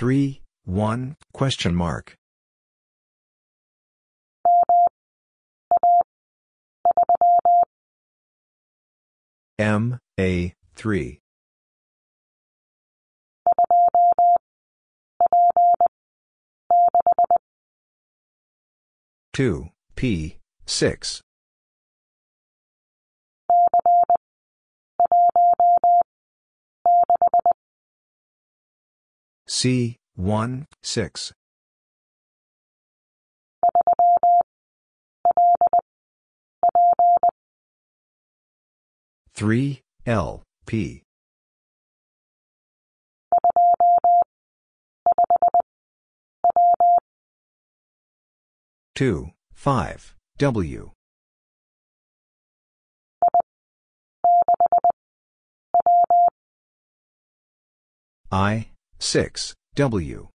3, 1, question mark. M, A, 3. Two P six C one six three L P 2, 5, W. I, 6, W.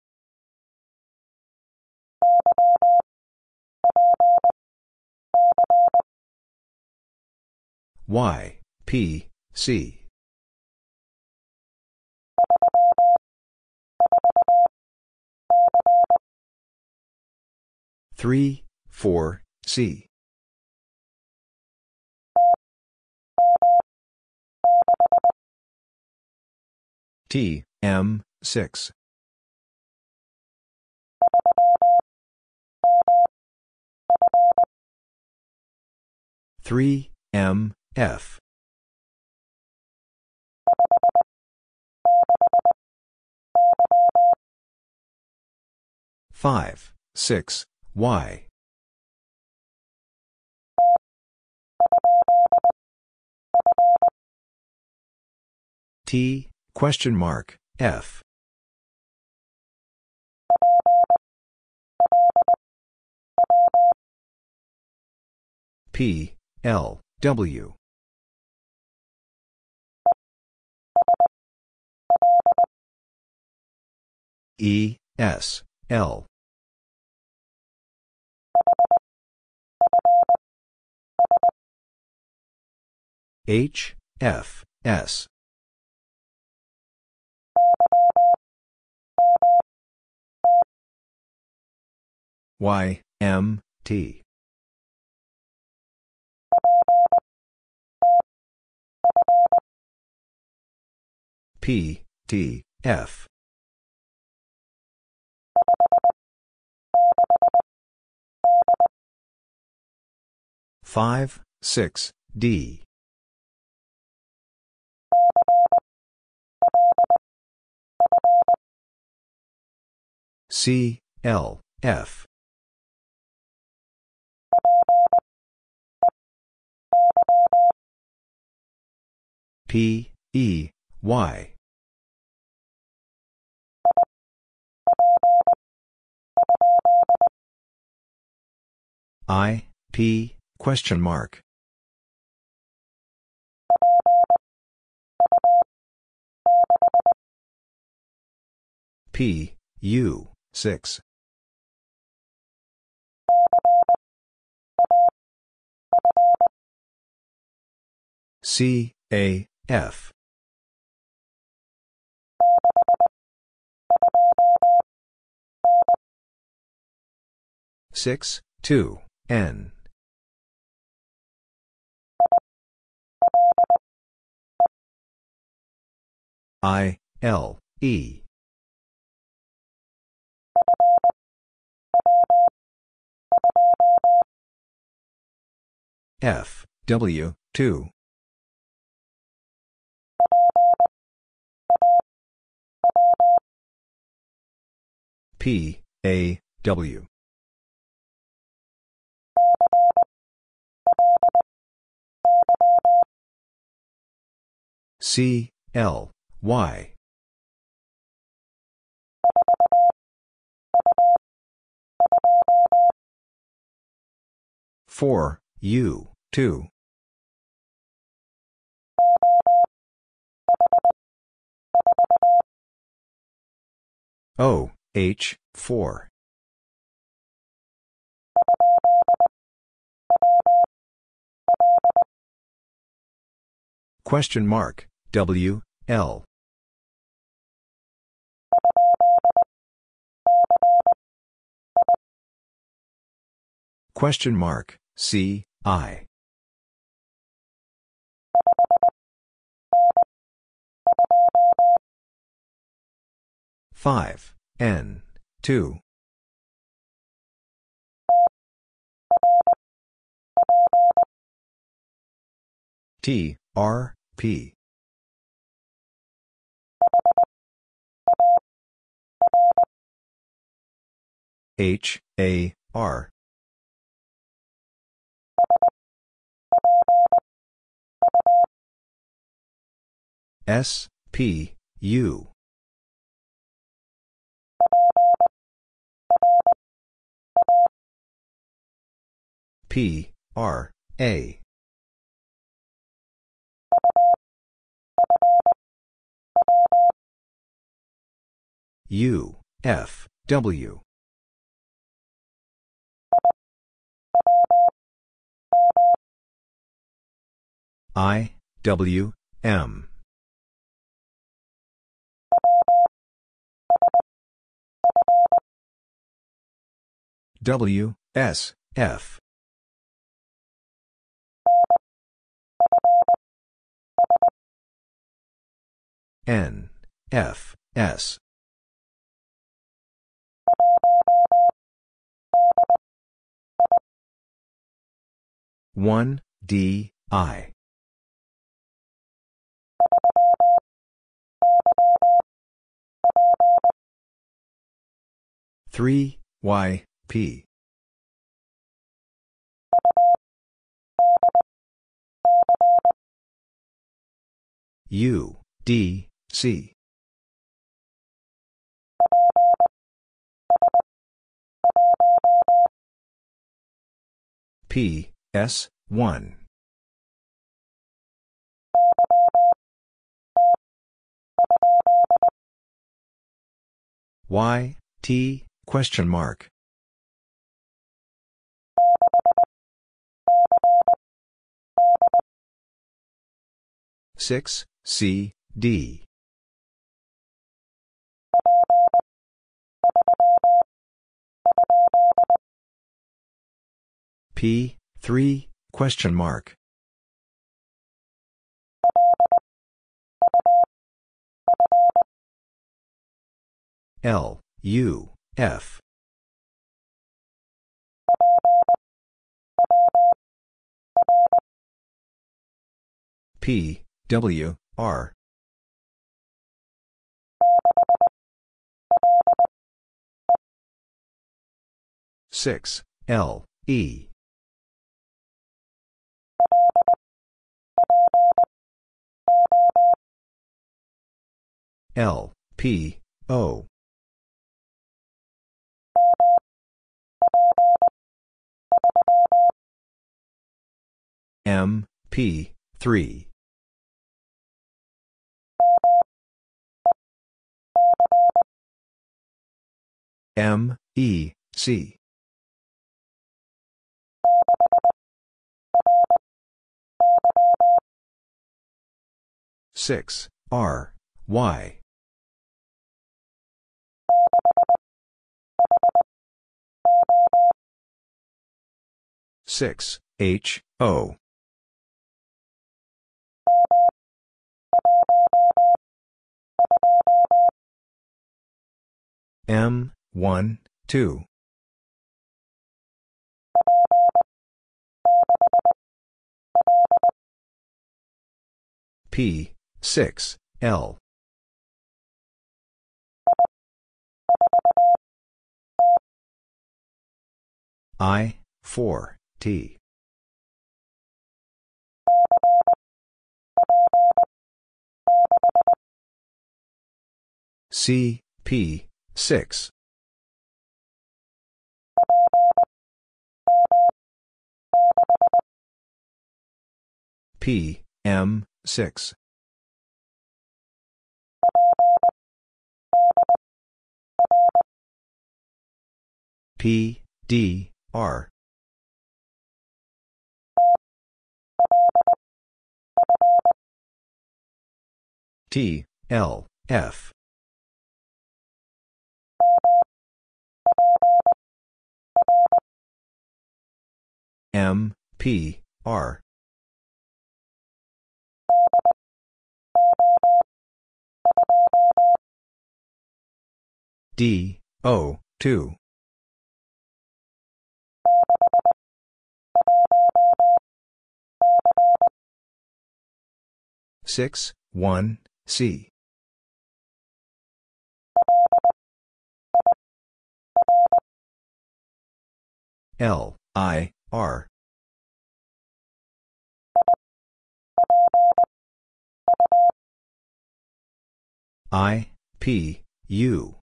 Y, P, C. Three, four, C. T, M, 6. Three M F. Five six Y. T question mark F P L W. E S L. H F S. Y M T P T F Five, six, D. C, L, F. P, E, Y. I, P, question mark. P, U, 6. C, A, F. Six, two, N. I, L, E. F, W, 2. P, A, W. C, L, Y. Four U two. O H four. Question mark W, L. Question mark, C, I. Five, N, two. T, R, P. H, A, R. S, P, U. P, R, A. U, F, W. I, W, M. W, S, F. N, F, S. One D I three Y P. U D C. P S 1 Y, T, question mark. Six, C, D. P, 3, question mark. L, U, F. P, W, R. Six, L, E. L, P, O. M, P, 3. M, E, C. Six. R. Y. Six. H. O M one two P, 6, L. I, 4, T. C, P, 6. P, M, 6. P, D, R. T, L, F. M, P, R. D, O, 2. Six, one, C. L, I, R. I, P, U.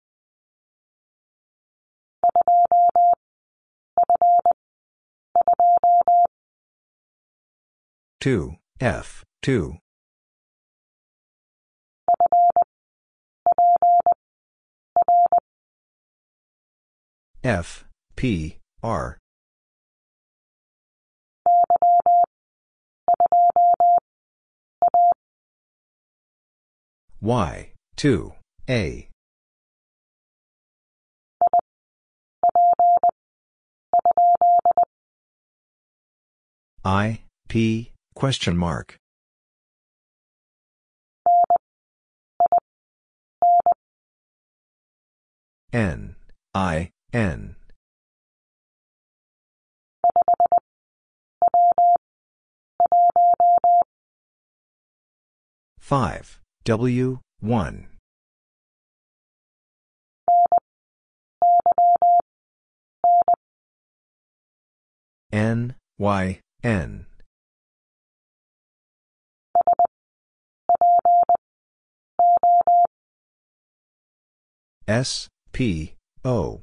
Two, F, two. F, P, R. Y, 2, A. I, P, question mark. N, I, N. Five, W, one. N, Y, N. S, P, O.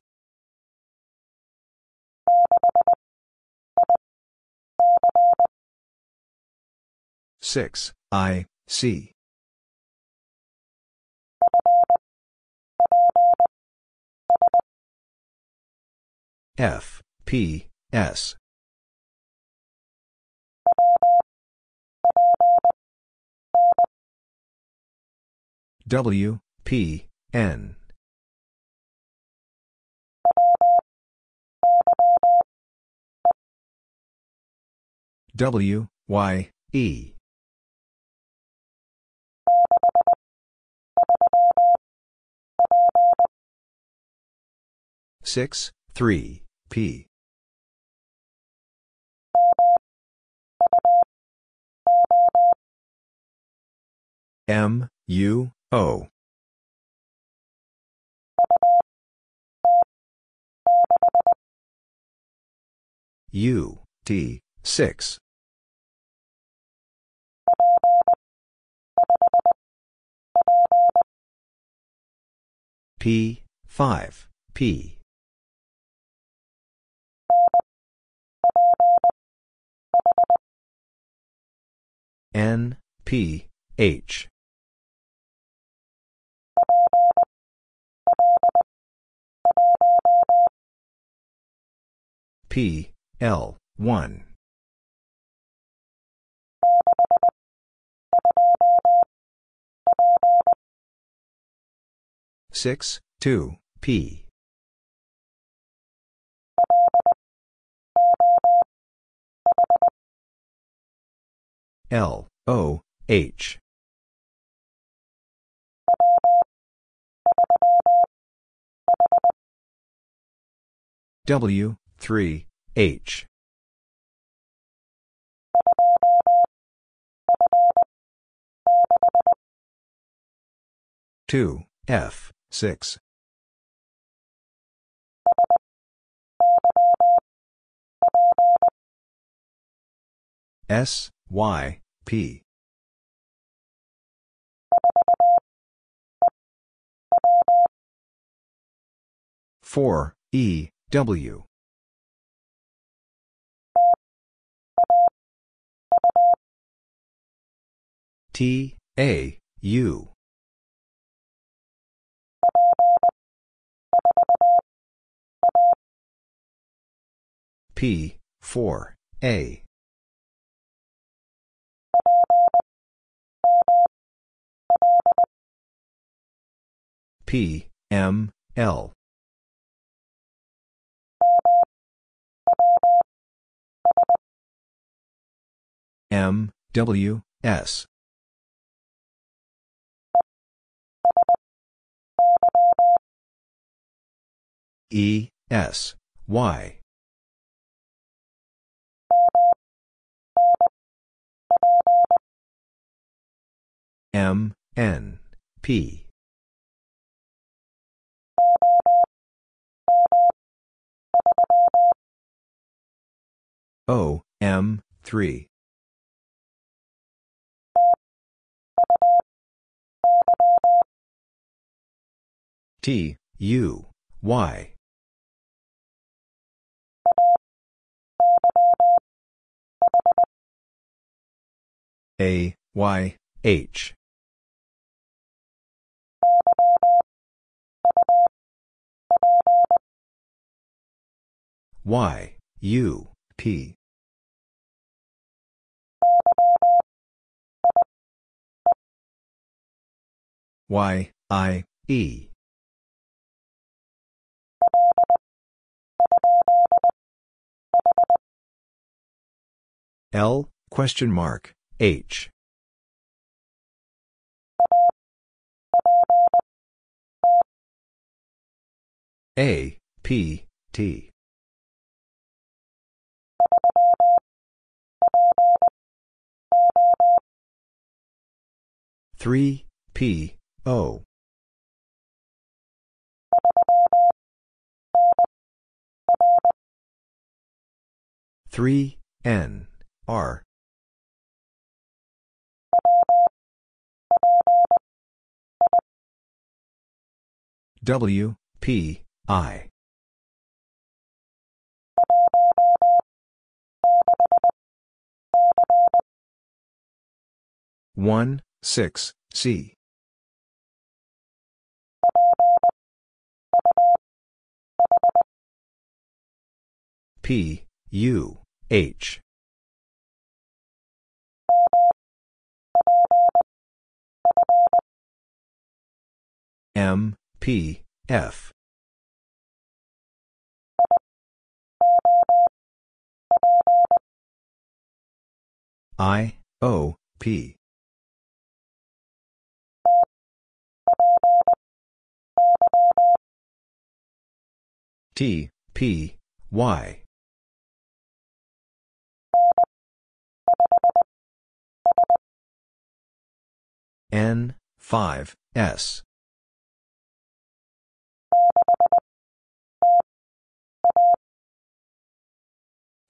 Six, I, C. F, P, S. W, P, N. W, Y, E. Six, three, P. M, U, O. U, T, 6. P, 5, P. N, P, H. P, L, 1. Six, two, P. L, O, H. W, 3, H. Two, F, six. S, Y, P. Four, E, W. T, A, U. P, 4, A. P, M, L. M, W, S. E, S, Y. M, N, P. O, M, 3. T, U, Y. A, Y, H. Y, U, P. Y, I, E. L, question mark, H. A, P, T. Three, P, O. Three, N, R. W, P, I. One, six, C. P, U, H. M, P, F. I, O, P. T, P, Y. N, 5, S.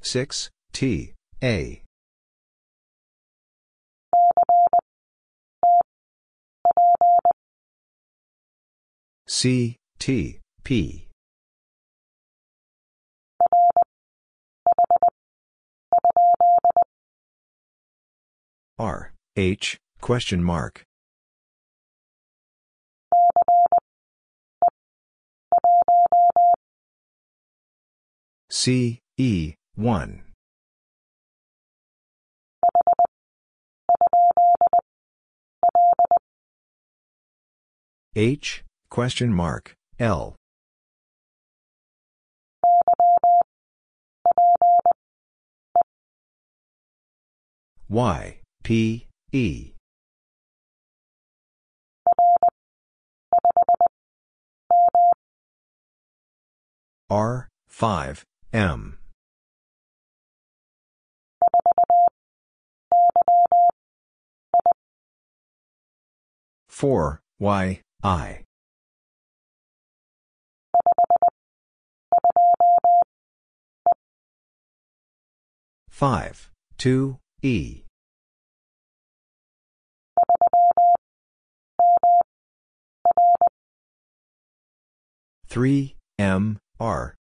Six T A. C T P. R H question mark. C E 1. H, question mark, L. Y, P, E. R, 5, M. Four Y I. Five two E. Three M R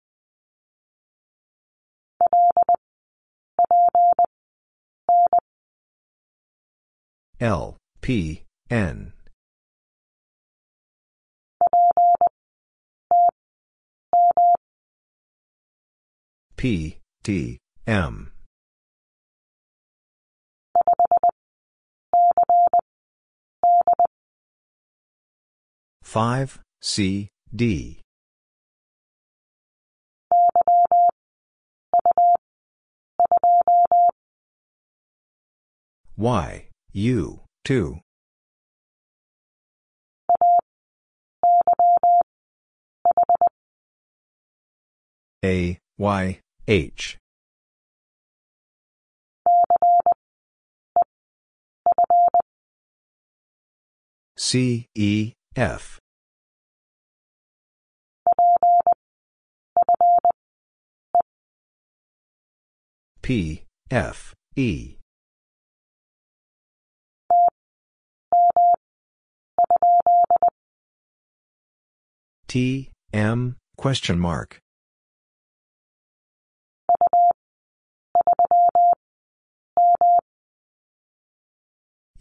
5 C D Y, U, 2. A, Y, H. C, E, F. P, F, E. T, M, question mark.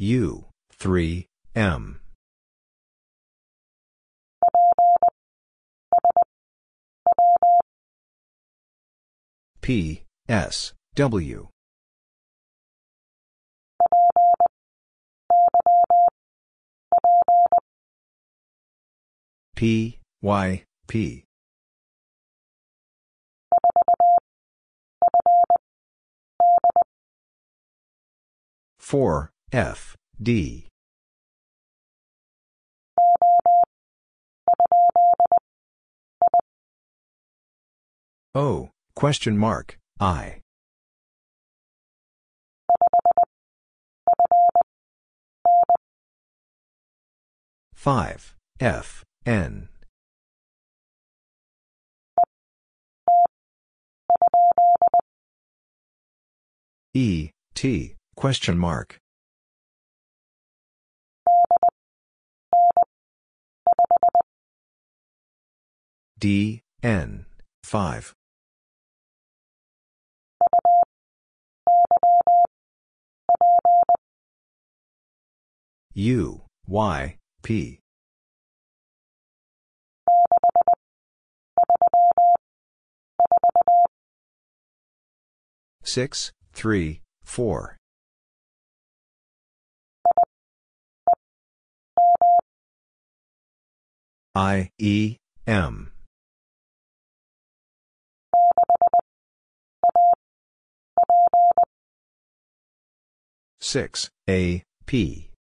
U, 3, M. P, S, W. P, Y, P. Four F D. O question mark I. Five F N. E, T, question mark. D, N, 5. U, Y, P. Six, three, four. I, E, M. Six, A, P.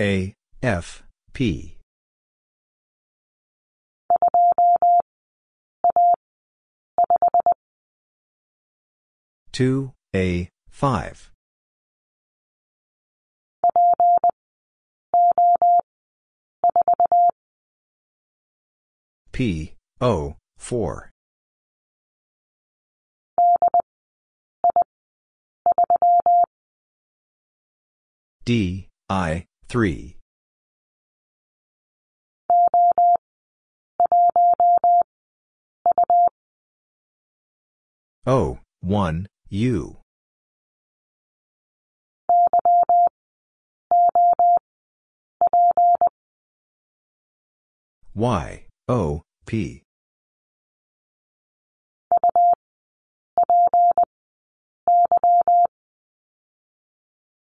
A, F, P. Two, A, five. P, O, 4. D, I, 3. O, 1, U. Y, O, P.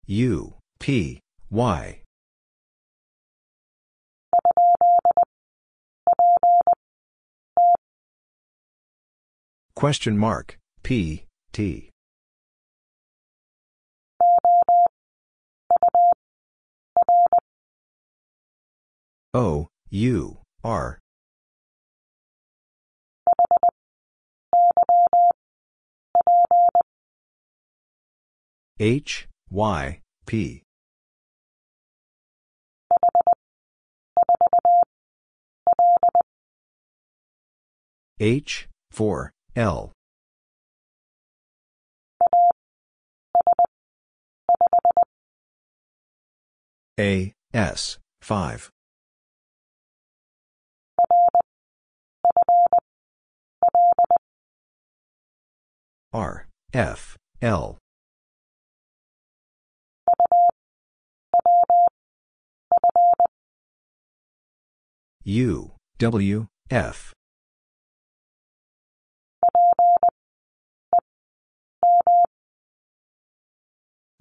U, P, Y. Question mark, P, T. O, U, R. H, Y, P. H, 4, L. A, S, 5. R, F, L. U, W, F.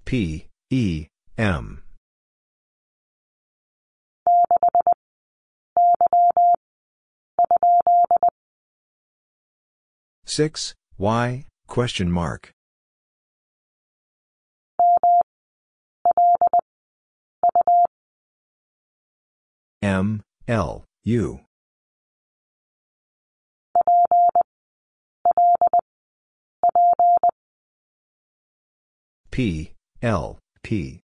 P, E, M. 6, Y, question mark. M, L, U. P, L, P.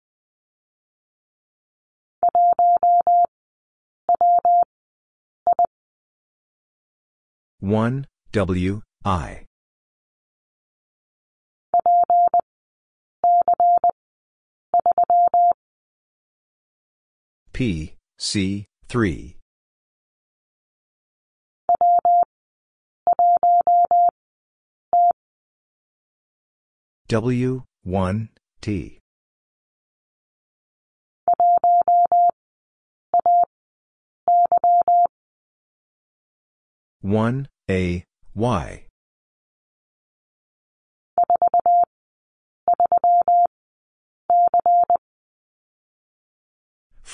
One W I P C three. W one T. One A Y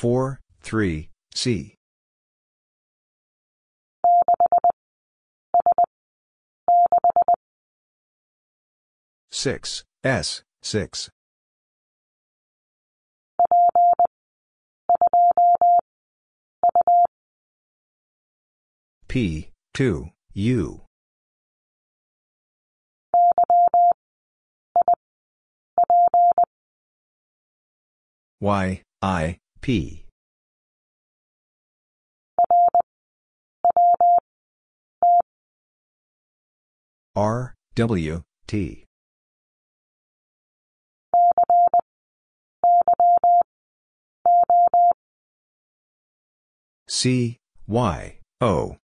four three C. Six S six. P, 2, U. Y, I, P. R, W, T. C, Y, O.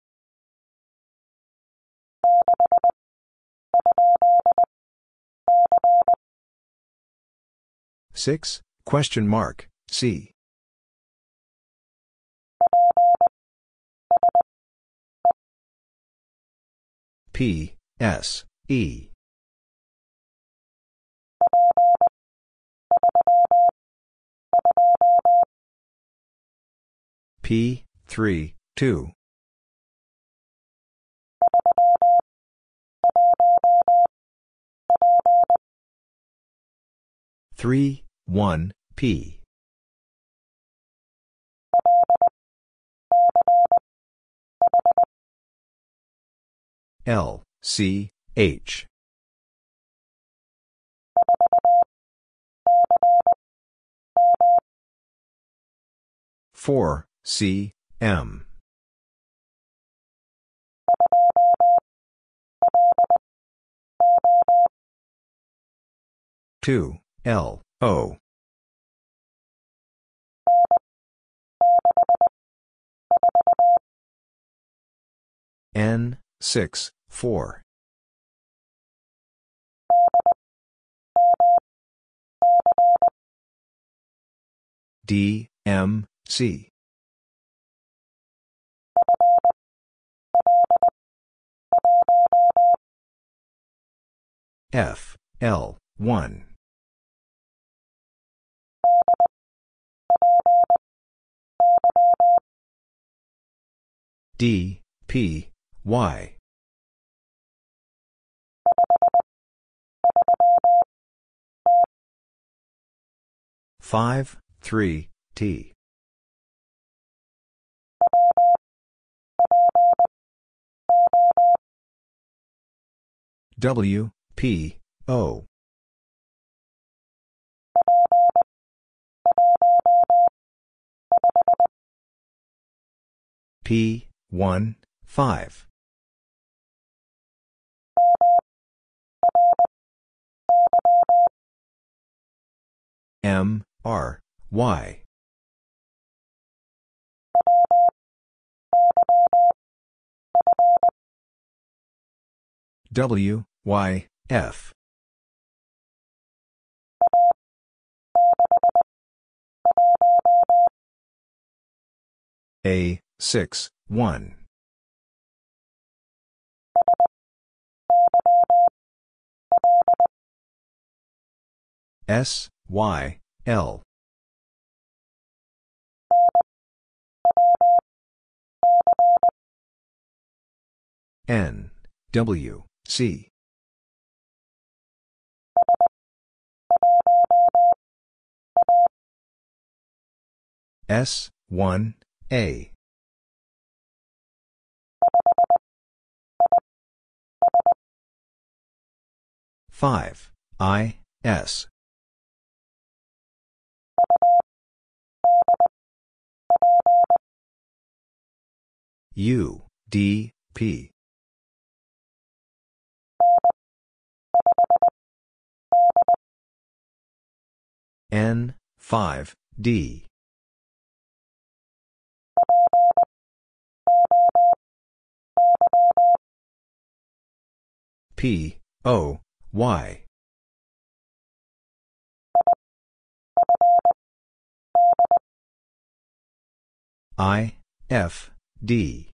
Six, question mark, C. P, S, E. P, 3, 2. Three, one, P. L, C, H. Four, C, M. Two, L, O. N, 6, 4. D, M, C. F, L, 1. D, P, Y. Five, three, T. W, P, O. P, 1, 5. M, R, Y. W, Y, F. A, 6, 1. S, Y, L. N, W, C. S, 1, A. Five. I. S U D P. N five D. P O Y I F D.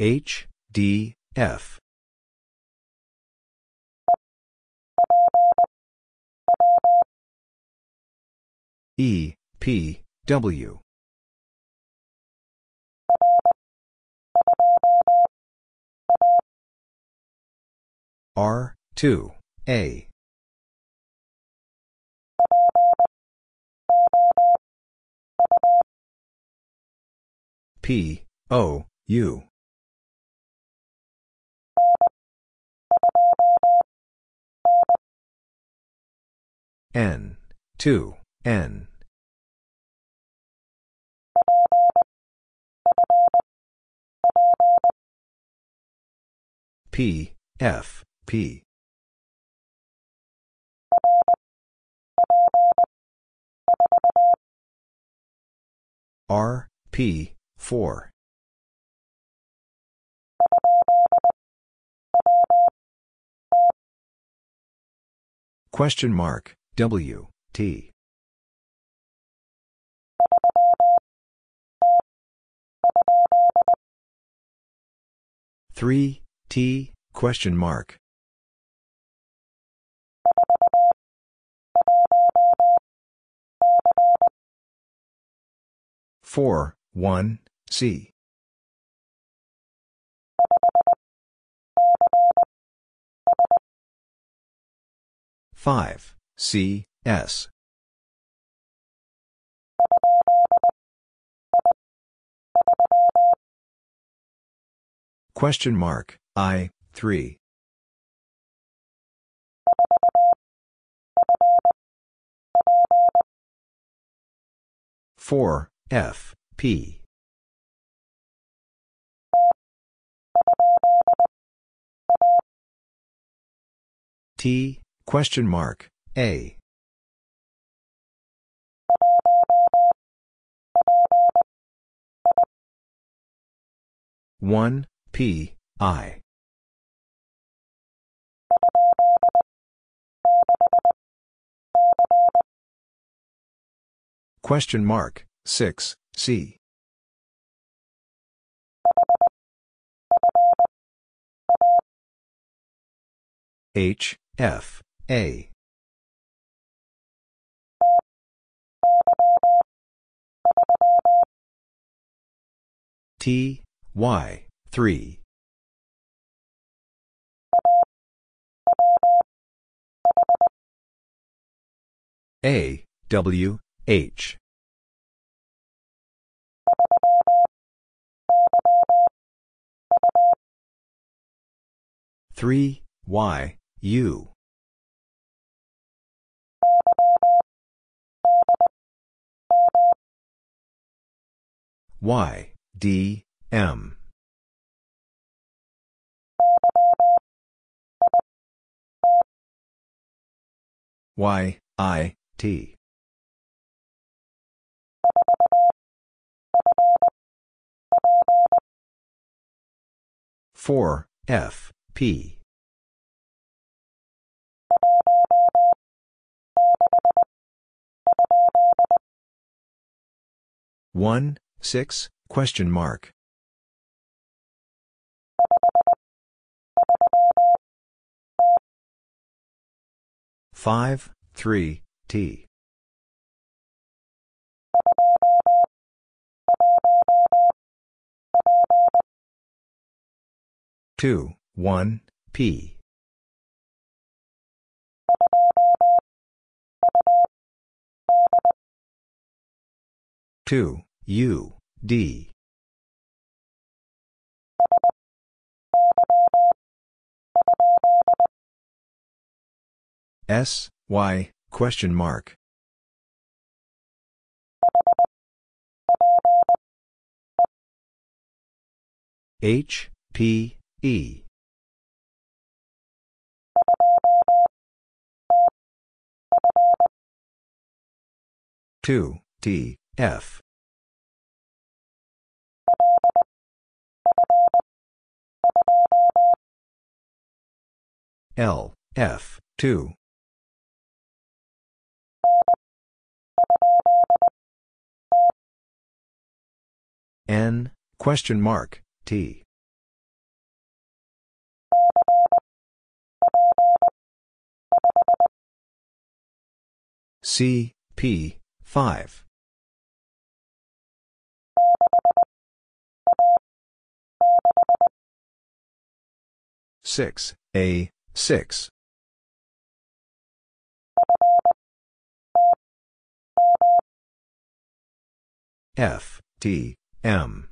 H D F. E P W. R 2 A P O U. N 2 N. P F P. R P 4 Question mark W T. 3, T, question mark. Four, one, C. Five, C, S. Question mark, I, 3. Four. F. P T question mark A one P I Question mark, 6, C. H, F, A. T, Y, 3. A, W, H. Three Y U Y D M. Y I T. Four F P 1, 6, question mark. Five, three, T. Two, one, P. Two U D. S Y question mark. H P E. Two T F. L. F. two. N. Question mark. T. C. P. 5 6 A. 6 F. T. M.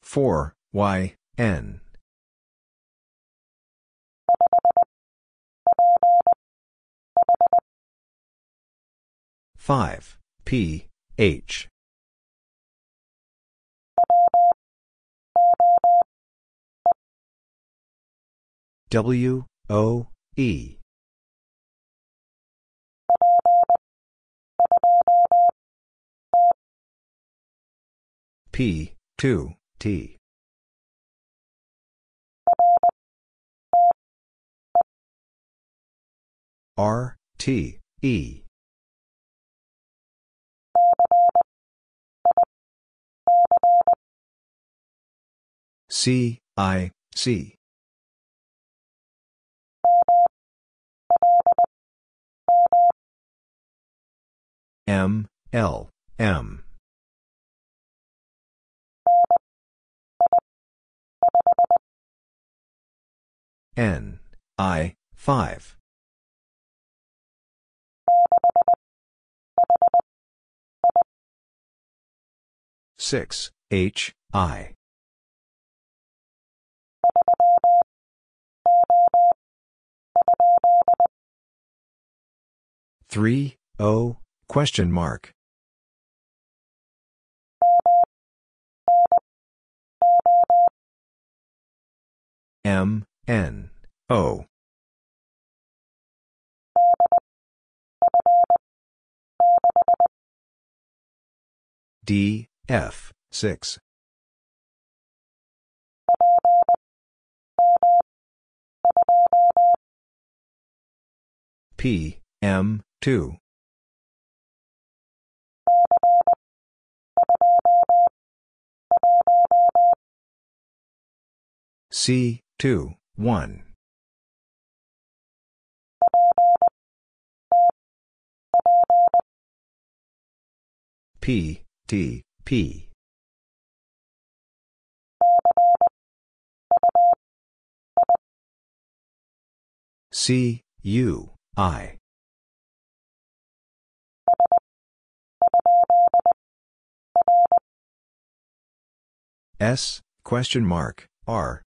Four. Y. N five P H W O E P, 2, T. R, T, E. C, I, C. M, L, M. N, I, 5. Six H I three O question mark. M N O. D F 6 P M 2 C 2 1 P T P C U I. S question mark R.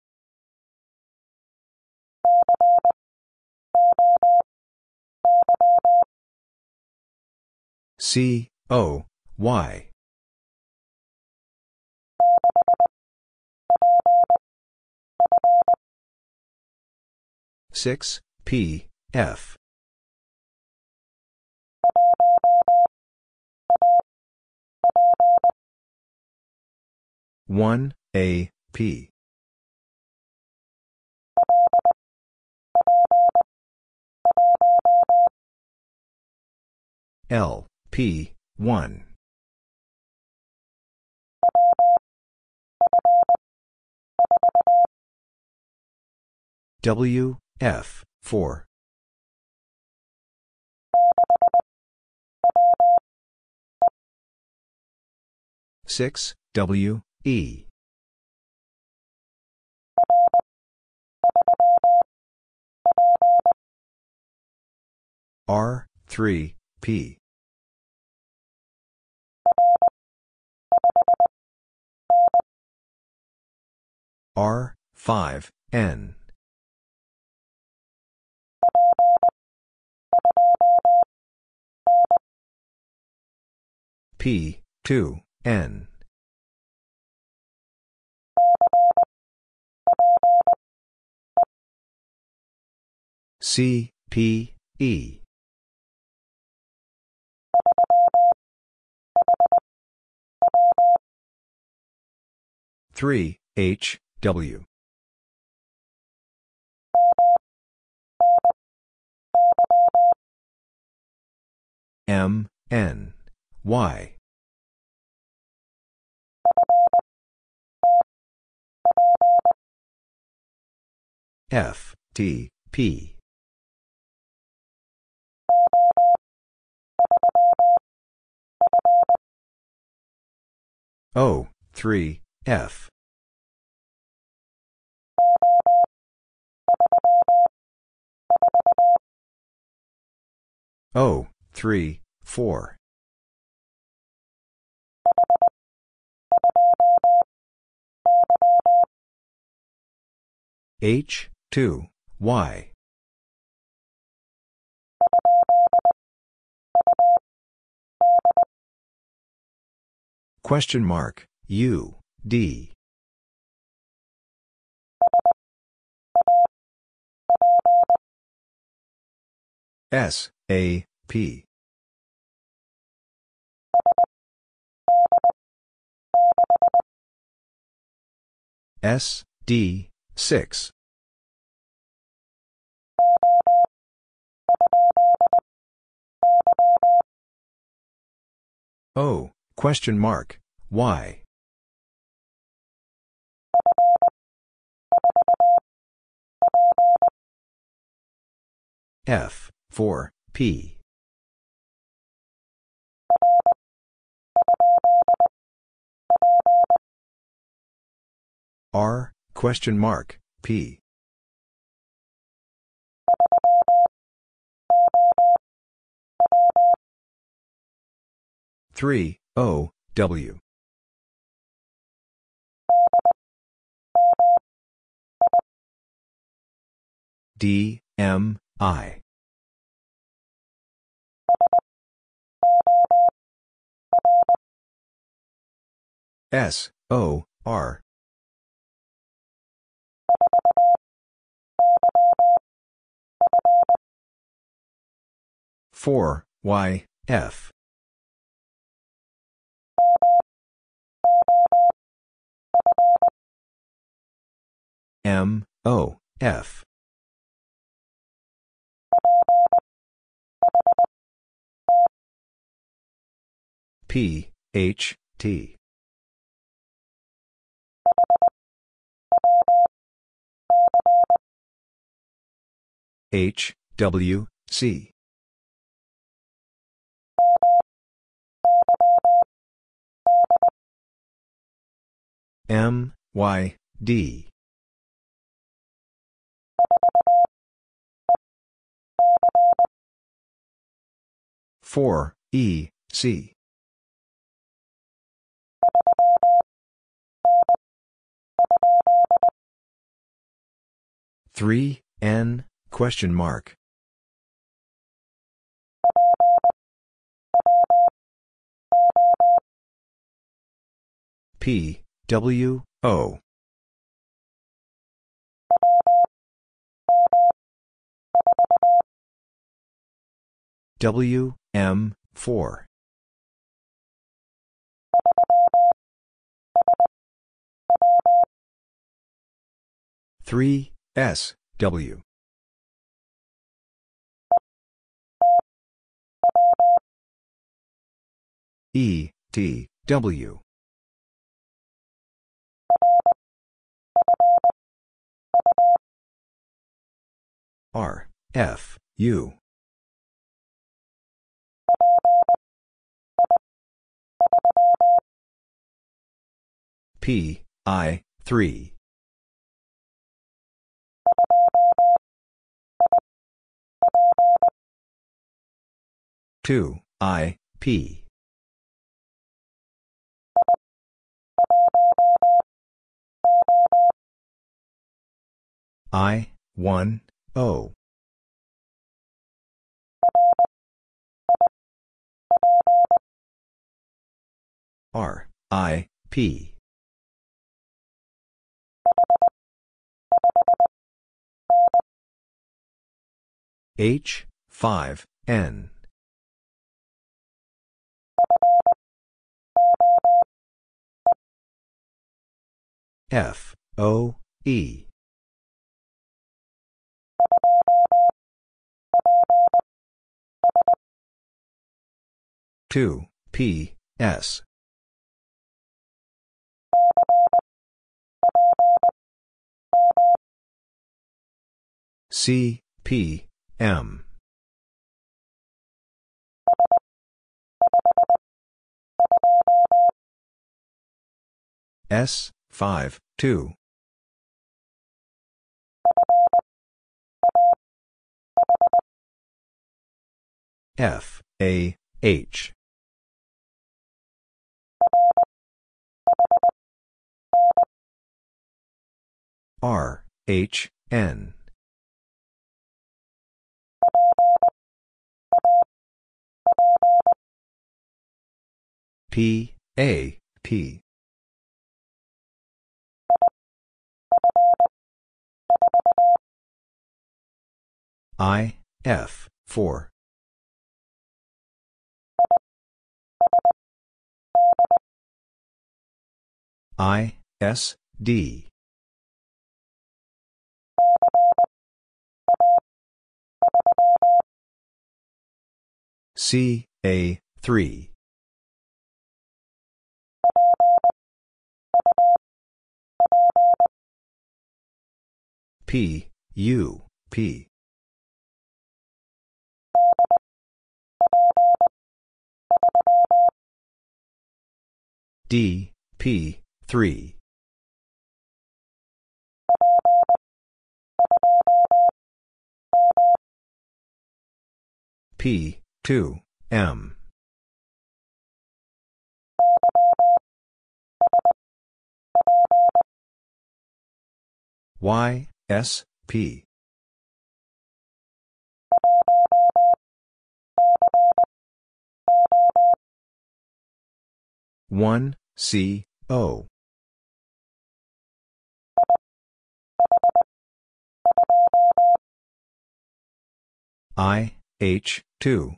C O Y. Six P F. One A P. L P 1 W F 4 6, W, E. R, 3, P. R, 5, N. P, 2, N. C, P, E. Three H W M N Y. F T P. O 3 F. O, 3, 4. H, 2, Y. Question mark, U, D. S, A, P. S, D, 6. O, question mark, Y. F, 4, P. R, question mark, P. Three O W. D M I. S O R Four Y F. M O F. P H T. H W C M Y D. Four E C. Three N question mark. P W O. W M 4 3 S W. E T W R F U. P, I, 3. Two I P. I one O. R. I. P. H, 5, N. F, O, E. Two P S. C P M. S five two. F A H R H N. P A P. I F 4 I S D C A 3 P U P. D P 3 P 2 M. Y S P. one C O. I H two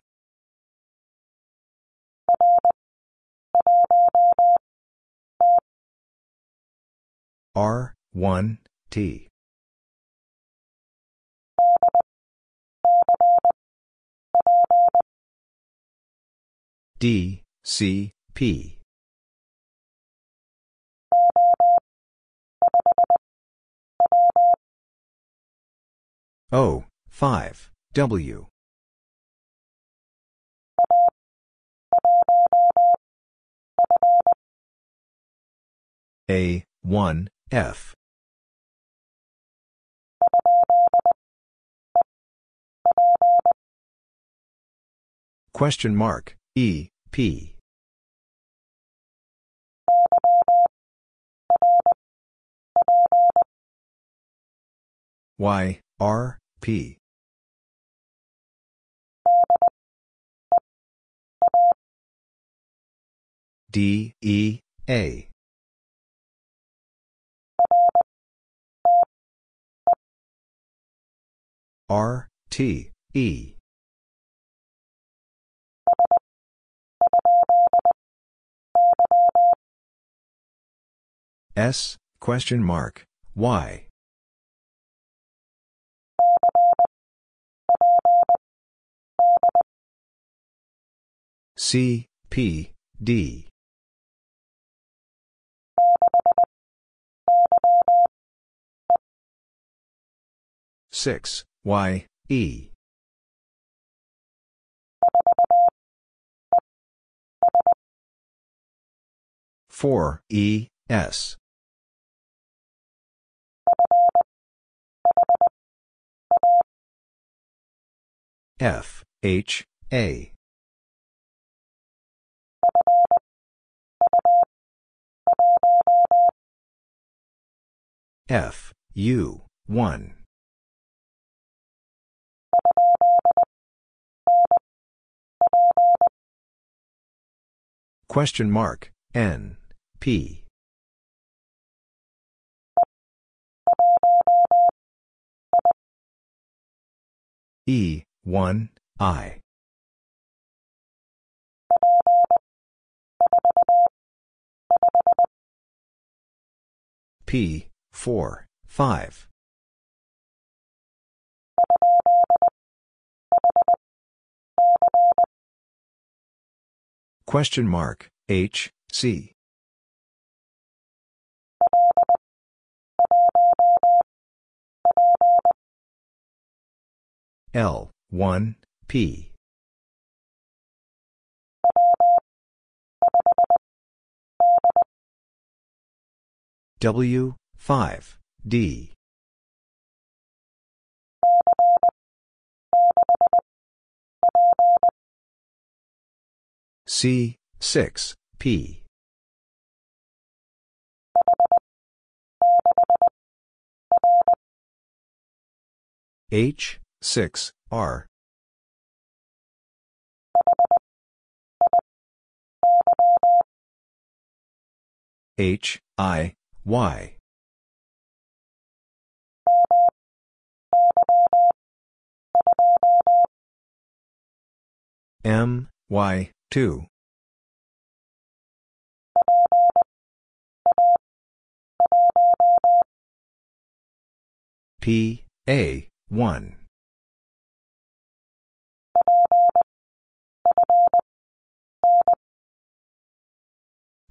R one T D C P O, 5, W. A, 1, F. Question mark, E, P. Y, R, P. D, E, A. R, T, E. S, question mark, Y. C, P, D. Six Y E four E S. F, H, A. F, U, 1. Question mark, N, P. E, 1, I. P, 4, 5. Question mark, H, C. L, 1, P. W, 5, D. C, 6, P. H, 6, R. H, I, Y. M, Y, 2. P, A, 1.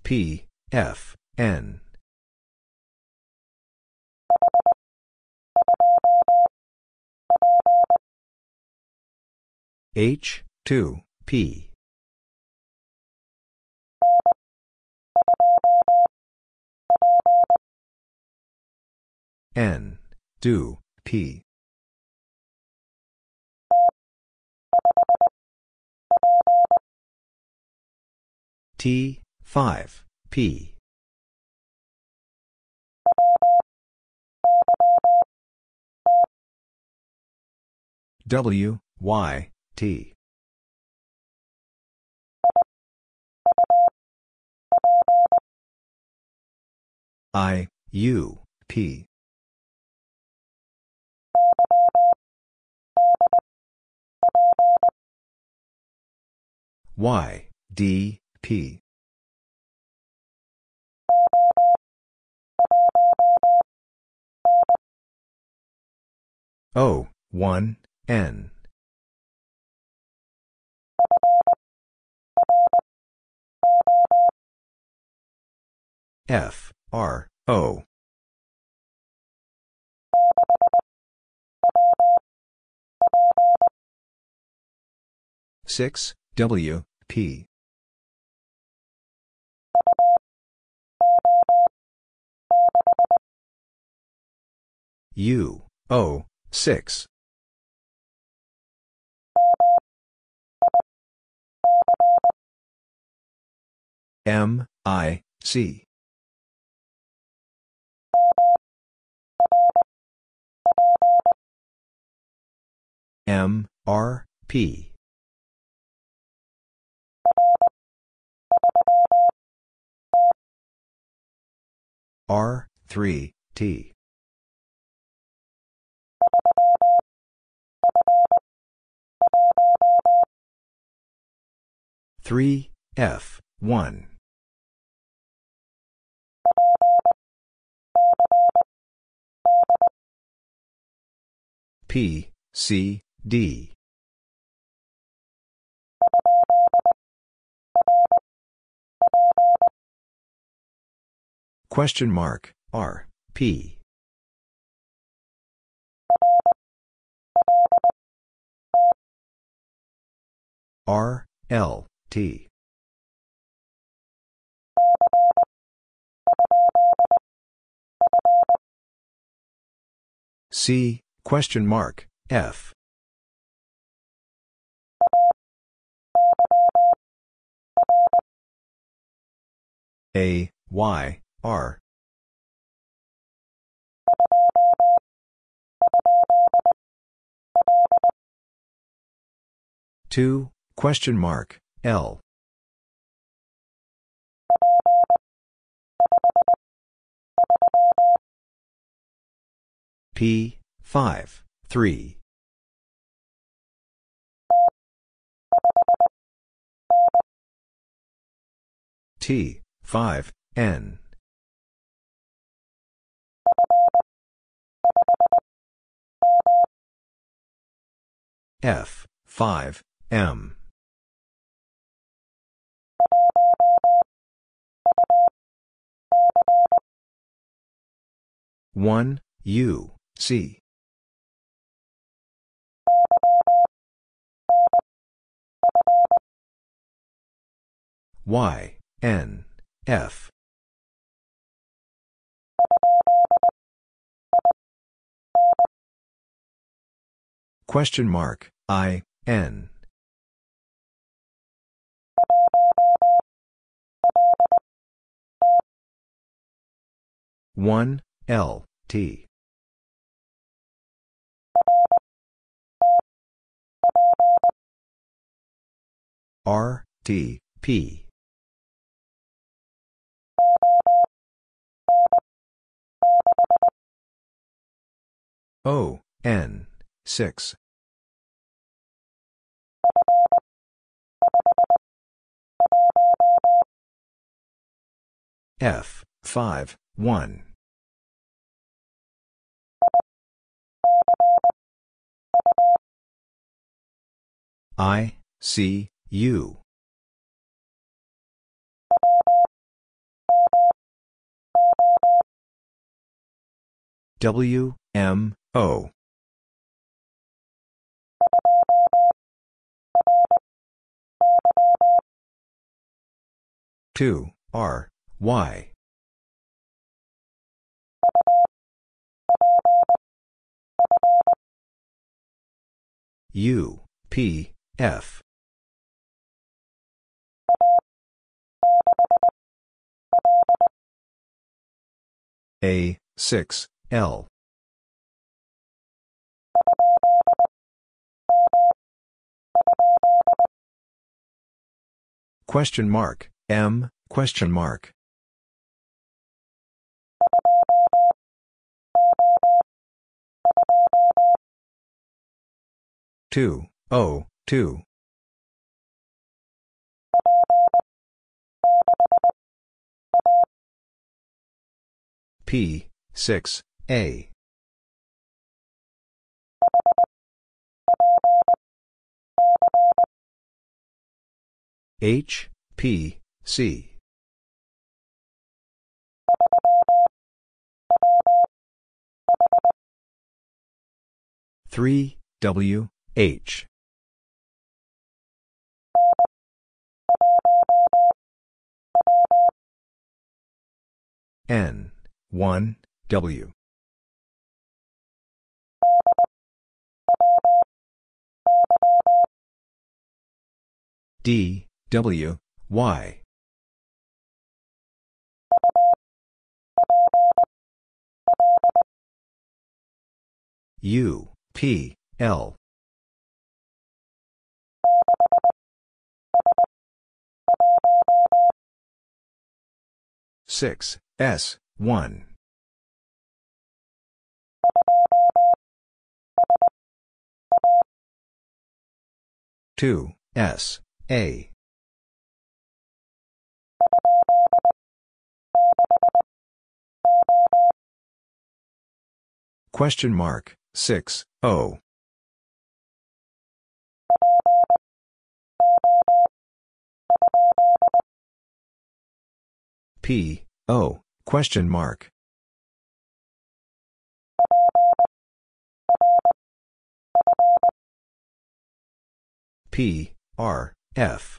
P, F, N. H, 2, P. N, do, P. T, 5, P. W, Y, T. I, U, P. Y, D, P. O, 1, N. F, R, O. Six W P. U O six. M I C M R P R, 3, T. Three F one P C D. Question mark, R, P. R, L, T. C, question mark, F. A, Y, R. Two, question mark, L. P, 5, 3. T, 5, N. F, 5, M. One U C Y N F. Question mark I N. One L T. R T P O N 6 F 5 1 I C U. W M O. two R Y. U P F. A 6 L Question mark, M, question mark. Two, O, two. P, six, A. H, P, C. Three W H N one W D W Y. U P L. Six S one. Two S A Question mark, 6, O. P, O, question mark. P, R, F.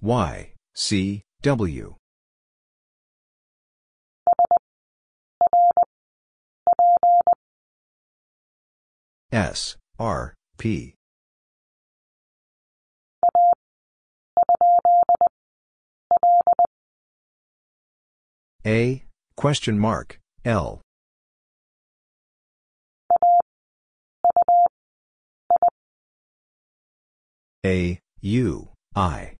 Y, C, W. S, R, P. A, question mark, L. A, U, I.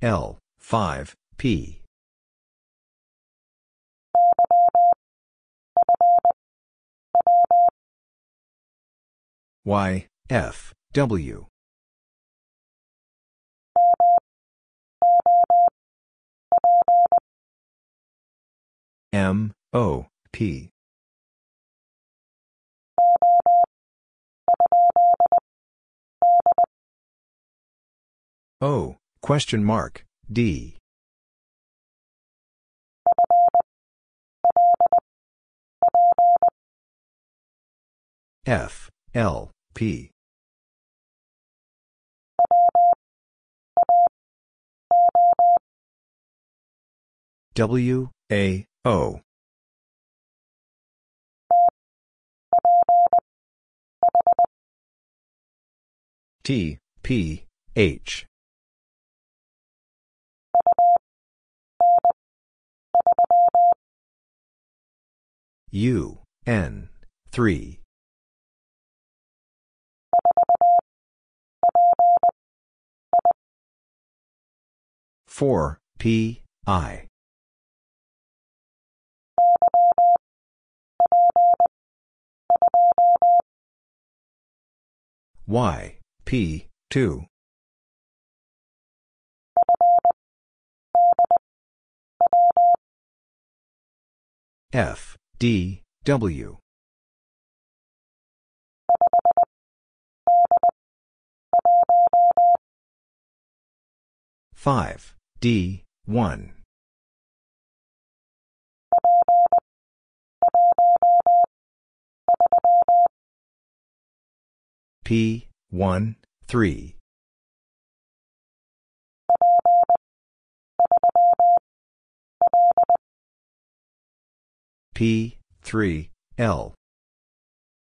L, 5, P. Y, F, W. M, O, P. O, question mark, D. F, L, P. W, A, O. T, P, H. U, N, 3. Four P I Y P two. F D W. Five D one. P one three. P three L